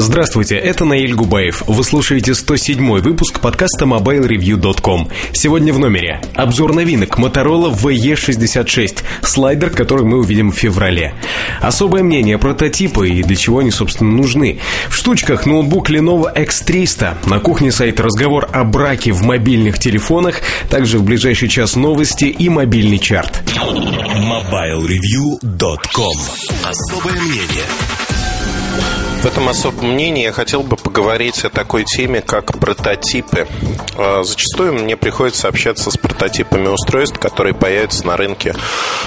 Здравствуйте, это Наиль Губаев. Вы слушаете 107 выпуск подкаста MobileReview.com. Сегодня в номере обзор новинок Motorola VE66, слайдер, который мы увидим в феврале. Особое мнение прототипы и для чего они, собственно, нужны. В штучках ноутбук Lenovo X300. На кухне сайта разговор о браке в мобильных телефонах. Также в ближайший час новости и мобильный чарт. MobileReview.com Особое мнение в этом особом мнении я хотел бы поговорить о такой теме, как прототипы. А, зачастую мне приходится общаться с прототипами устройств, которые появятся на рынке,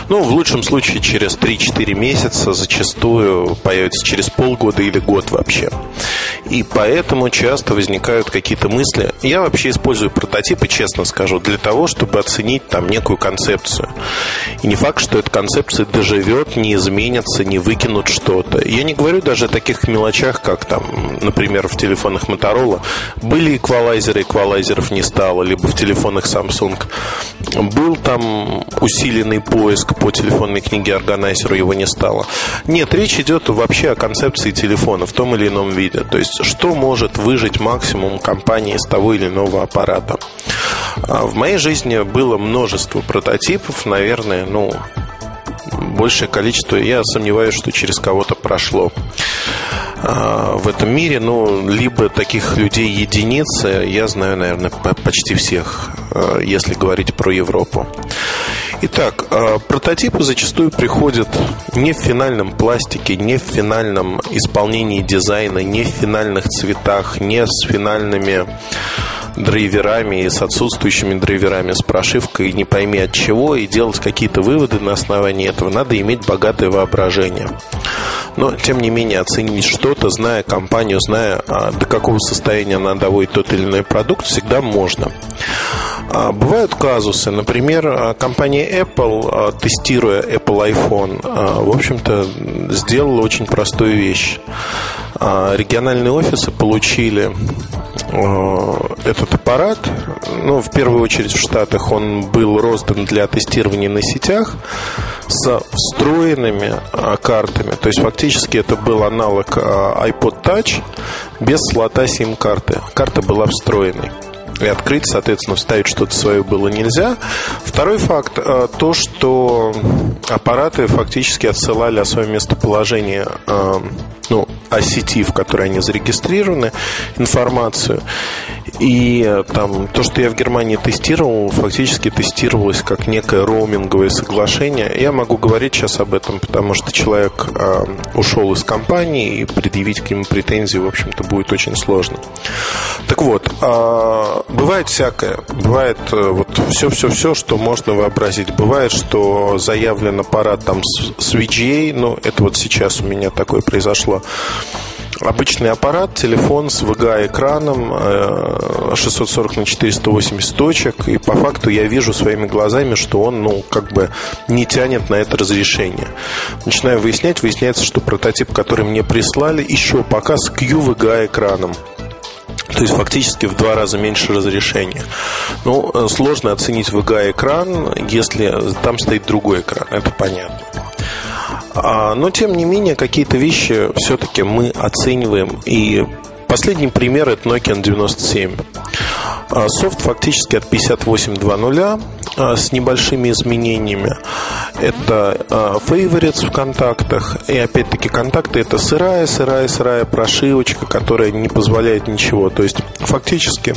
ну, в лучшем случае через 3-4 месяца, зачастую появятся через полгода или год вообще. И поэтому часто возникают какие-то мысли. Я вообще использую прототипы, честно скажу, для того, чтобы оценить там некую концепцию. И не факт, что эта концепция доживет, не изменится, не выкинут что-то. Я не говорю даже о таких мелочах, мелочах, как там, например, в телефонах Motorola были эквалайзеры, эквалайзеров не стало, либо в телефонах Samsung. Был там усиленный поиск по телефонной книге органайзеру, его не стало. Нет, речь идет вообще о концепции телефона в том или ином виде. То есть, что может выжить максимум компании из того или иного аппарата. А в моей жизни было множество прототипов, наверное, ну, большее количество, я сомневаюсь, что через кого-то прошло. А, в этом мире, ну, либо таких людей единицы, я знаю, наверное, почти всех, а, если говорить про Европу. Итак, а, прототипы зачастую приходят не в финальном пластике, не в финальном исполнении дизайна, не в финальных цветах, не с финальными драйверами и с отсутствующими драйверами, с прошивкой не пойми от чего, и делать какие-то выводы на основании этого, надо иметь богатое воображение. Но, тем не менее, оценить что-то, зная компанию, зная, а, до какого состояния она доводит тот или иной продукт, всегда можно. А, бывают казусы. Например, а, компания Apple, тестируя Apple iPhone, в общем-то, сделала очень простую вещь. Региональные офисы получили этот аппарат, ну, в первую очередь в Штатах он был роздан для тестирования на сетях с встроенными а, картами. То есть фактически это был аналог а, iPod Touch без слота сим-карты. Карта была встроенной открыть, соответственно, вставить что-то свое было нельзя. Второй факт а, то, что аппараты фактически отсылали о своем местоположении ну, о сети, в которой они зарегистрированы, информацию. И э, там то, что я в Германии тестировал, фактически тестировалось как некое роуминговое соглашение. Я могу говорить сейчас об этом, потому что человек э, ушел из компании, и предъявить к нему претензии, в общем-то, будет очень сложно. Так вот, э, бывает всякое. Бывает э, вот все-все-все, что можно вообразить. Бывает, что заявлен аппарат там с, с VGA, ну, это вот сейчас у меня такое произошло обычный аппарат, телефон с VGA-экраном 640 э, на 480 точек, и по факту я вижу своими глазами, что он, ну, как бы не тянет на это разрешение. Начинаю выяснять, выясняется, что прототип, который мне прислали, еще пока с QVGA-экраном. То есть фактически в два раза меньше разрешения. Ну, э, сложно оценить VGA-экран, если там стоит другой экран, это понятно. А, но, тем не менее, какие-то вещи все-таки мы оцениваем. И последний пример – это Nokia 97. А, софт фактически от 58.2.0 а, с небольшими изменениями. Это favorites в контактах. И опять-таки контакты это сырая, сырая, сырая прошивочка, которая не позволяет ничего. То есть фактически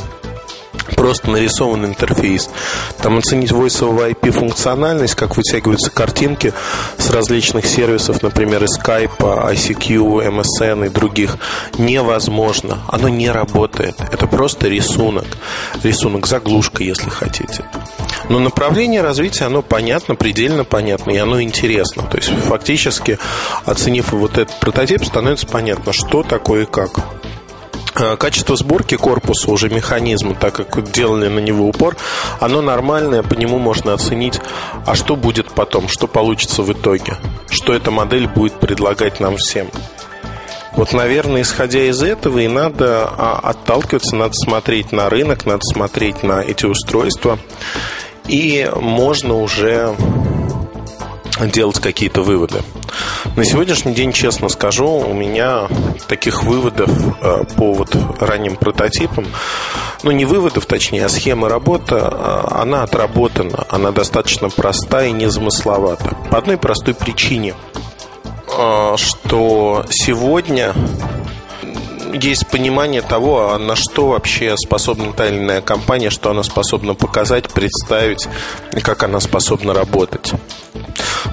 просто нарисован интерфейс. Там оценить Voice over IP функциональность, как вытягиваются картинки с различных сервисов, например, из Skype, ICQ, MSN и других, невозможно. Оно не работает. Это просто рисунок. Рисунок, заглушка, если хотите. Но направление развития, оно понятно, предельно понятно, и оно интересно. То есть, фактически, оценив вот этот прототип, становится понятно, что такое и как. Качество сборки корпуса, уже механизма, так как делали на него упор, оно нормальное, по нему можно оценить, а что будет потом, что получится в итоге, что эта модель будет предлагать нам всем. Вот, наверное, исходя из этого и надо а, отталкиваться, надо смотреть на рынок, надо смотреть на эти устройства. И можно уже делать какие-то выводы. На сегодняшний день, честно скажу, у меня таких выводов э, по вот ранним прототипам, ну не выводов, точнее, а схемы работы, э, она отработана, она достаточно проста и незамысловата. По одной простой причине, э, что сегодня есть понимание того, а на что вообще способна та или иная компания, что она способна показать, представить, и как она способна работать.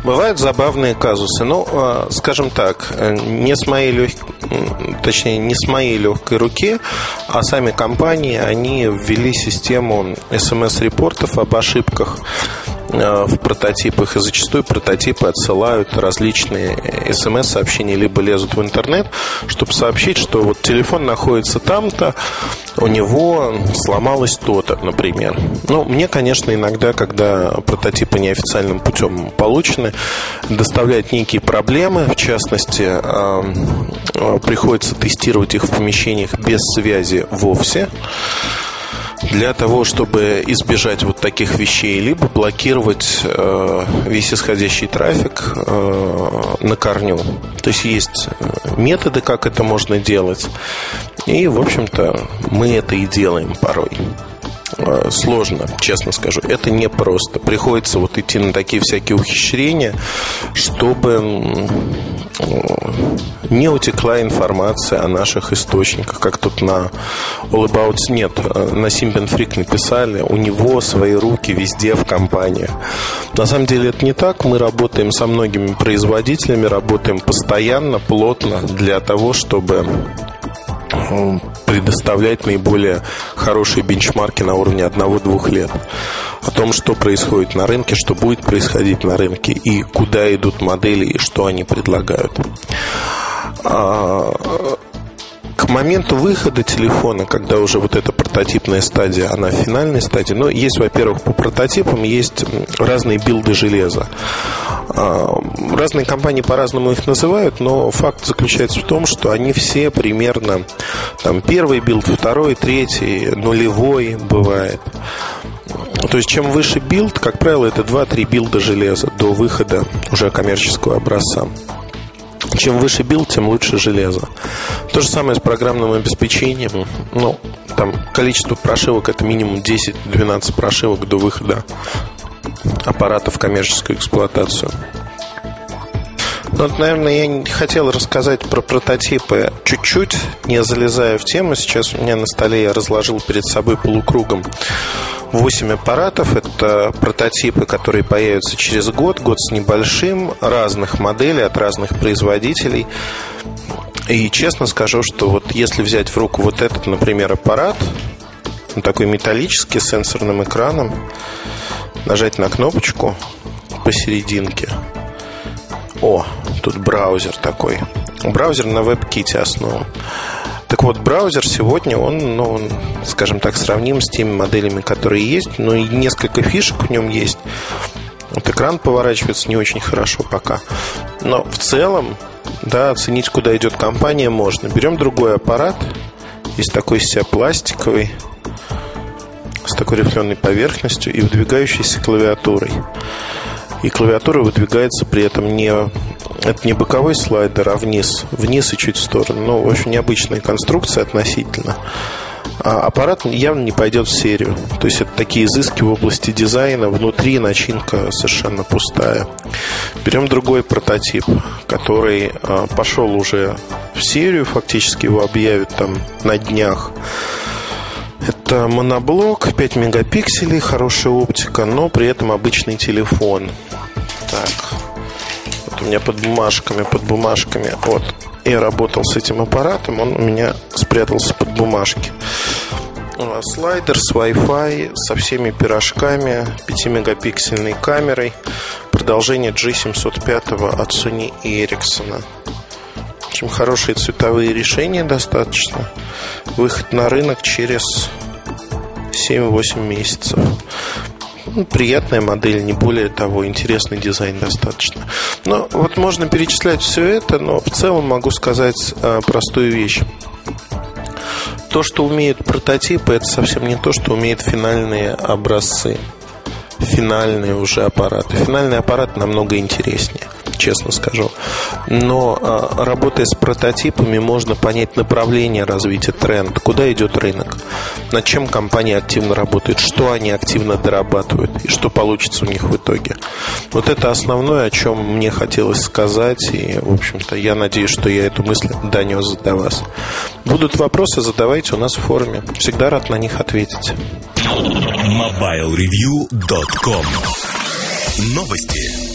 Бывают забавные казусы. Ну, а, скажем так, э, не с моей лег... точнее, не с моей легкой руки, а сами компании, они ввели систему смс-репортов об ошибках в прототипах, и зачастую прототипы отсылают различные смс-сообщения, либо лезут в интернет, чтобы сообщить, что вот телефон находится там-то, у него сломалось то-то, например. Ну, мне, конечно, иногда, когда прототипы неофициальным путем получены, доставляют некие проблемы, в частности, э, э, приходится тестировать их в помещениях без связи вовсе для того, чтобы избежать вот таких вещей, либо блокировать э, весь исходящий трафик э, на корню. То есть есть э, методы, как это можно делать. И, в общем-то, мы это и делаем порой. Э, сложно, честно скажу. Это не просто. Приходится вот идти на такие всякие ухищрения, чтобы не утекла информация о наших источниках, как тут на All About нет, э, на Simpen Freak написали, у него свои руки везде в компании. На самом деле это не так. Мы работаем со многими производителями, работаем постоянно, плотно для того, чтобы предоставлять наиболее хорошие бенчмарки на уровне одного-двух лет. О том, что происходит на рынке, что будет происходить на рынке и куда идут модели и что они предлагают. А, к моменту выхода телефона, когда уже вот эта прототипная стадия, она в финальной стадии, но есть, во-первых, по прототипам есть разные билды железа. А, разные компании по-разному их называют, но факт заключается в том, что они все примерно там первый билд, второй, третий, нулевой бывает. То есть, чем выше билд, как правило, это 2-3 билда железа до выхода уже коммерческого образца. Чем выше билд, тем лучше железо. То же самое с программным обеспечением. Ну, там количество прошивок это минимум 10-12 прошивок до выхода аппарата в коммерческую эксплуатацию. Ну, вот, наверное, я хотел рассказать про прототипы чуть-чуть, не залезая в тему. Сейчас у меня на столе я разложил перед собой полукругом 8 аппаратов. Это прототипы, которые появятся через год, год с небольшим, разных моделей от разных производителей. И честно скажу, что вот если взять в руку вот этот, например, аппарат, такой металлический с сенсорным экраном, нажать на кнопочку посерединке. О, тут браузер такой. Браузер на WebKit основан. Так вот, браузер сегодня, он, ну, он, скажем так, сравним с теми моделями, которые есть, но и несколько фишек в нем есть. Вот экран поворачивается не очень хорошо пока. Но в целом, да, оценить, куда идет компания, можно. Берем другой аппарат. Есть такой себя пластиковый, с такой рифленой поверхностью и выдвигающейся клавиатурой. И клавиатура выдвигается при этом не это не боковой слайдер, а вниз. Вниз и чуть в сторону. Ну, общем, необычная конструкция относительно. А аппарат явно не пойдет в серию. То есть это такие изыски в области дизайна. Внутри начинка совершенно пустая. Берем другой прототип, который а, пошел уже в серию. Фактически его объявят там на днях. Это моноблок, 5 мегапикселей, хорошая оптика, но при этом обычный телефон. Так, у меня под бумажками, под бумажками. Вот, я работал с этим аппаратом, он у меня спрятался под бумажки. Слайдер с Wi-Fi, со всеми пирожками, 5-мегапиксельной камерой, продолжение G705 от Sony Ericsson. Общем, хорошие цветовые решения достаточно. Выход на рынок через 7-8 месяцев. Ну, приятная модель, не более того, интересный дизайн достаточно. Но вот можно перечислять все это, но в целом могу сказать а, простую вещь. То, что умеют прототипы, это совсем не то, что умеют финальные образцы. финальные уже аппараты. Финальный аппарат намного интереснее честно скажу. Но а, работая с прототипами, можно понять направление развития, тренд, куда идет рынок, над чем компания активно работает, что они активно дорабатывают и что получится у них в итоге. Вот это основное, о чем мне хотелось сказать, и, в общем-то, я надеюсь, что я эту мысль донес до вас. Будут вопросы, задавайте у нас в форуме. Всегда рад на них ответить. MobileReview.com Новости.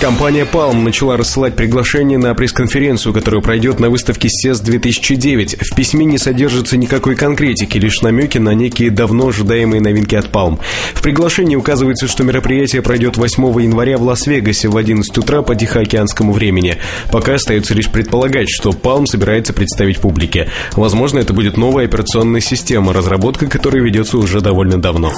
Компания Palm начала рассылать приглашение на пресс-конференцию, которая пройдет на выставке CES 2009. В письме не содержится никакой конкретики, лишь намеки на некие давно ожидаемые новинки от Palm. В приглашении указывается, что мероприятие пройдет 8 января в Лас-Вегасе в 11 утра по тихоокеанскому времени. Пока остается лишь предполагать, что Palm собирается представить публике. Возможно, это будет новая операционная система, разработка которой ведется уже довольно давно.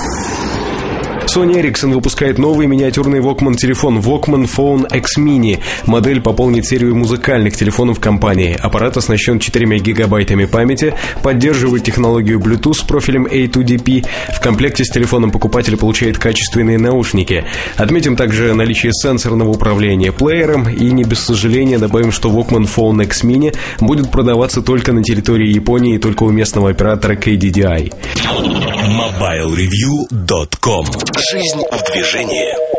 Sony Ericsson выпускает новый миниатюрный Walkman телефон Walkman Phone X Mini. Модель пополнит серию музыкальных телефонов компании. Аппарат оснащен 4 гигабайтами памяти, поддерживает технологию Bluetooth с профилем A2DP. В комплекте с телефоном покупатель получает качественные наушники. Отметим также наличие сенсорного управления плеером и не без сожаления добавим, что Walkman Phone X Mini будет продаваться только на территории Японии и только у местного оператора KDDI. MobileReview.com Жизнь в движении.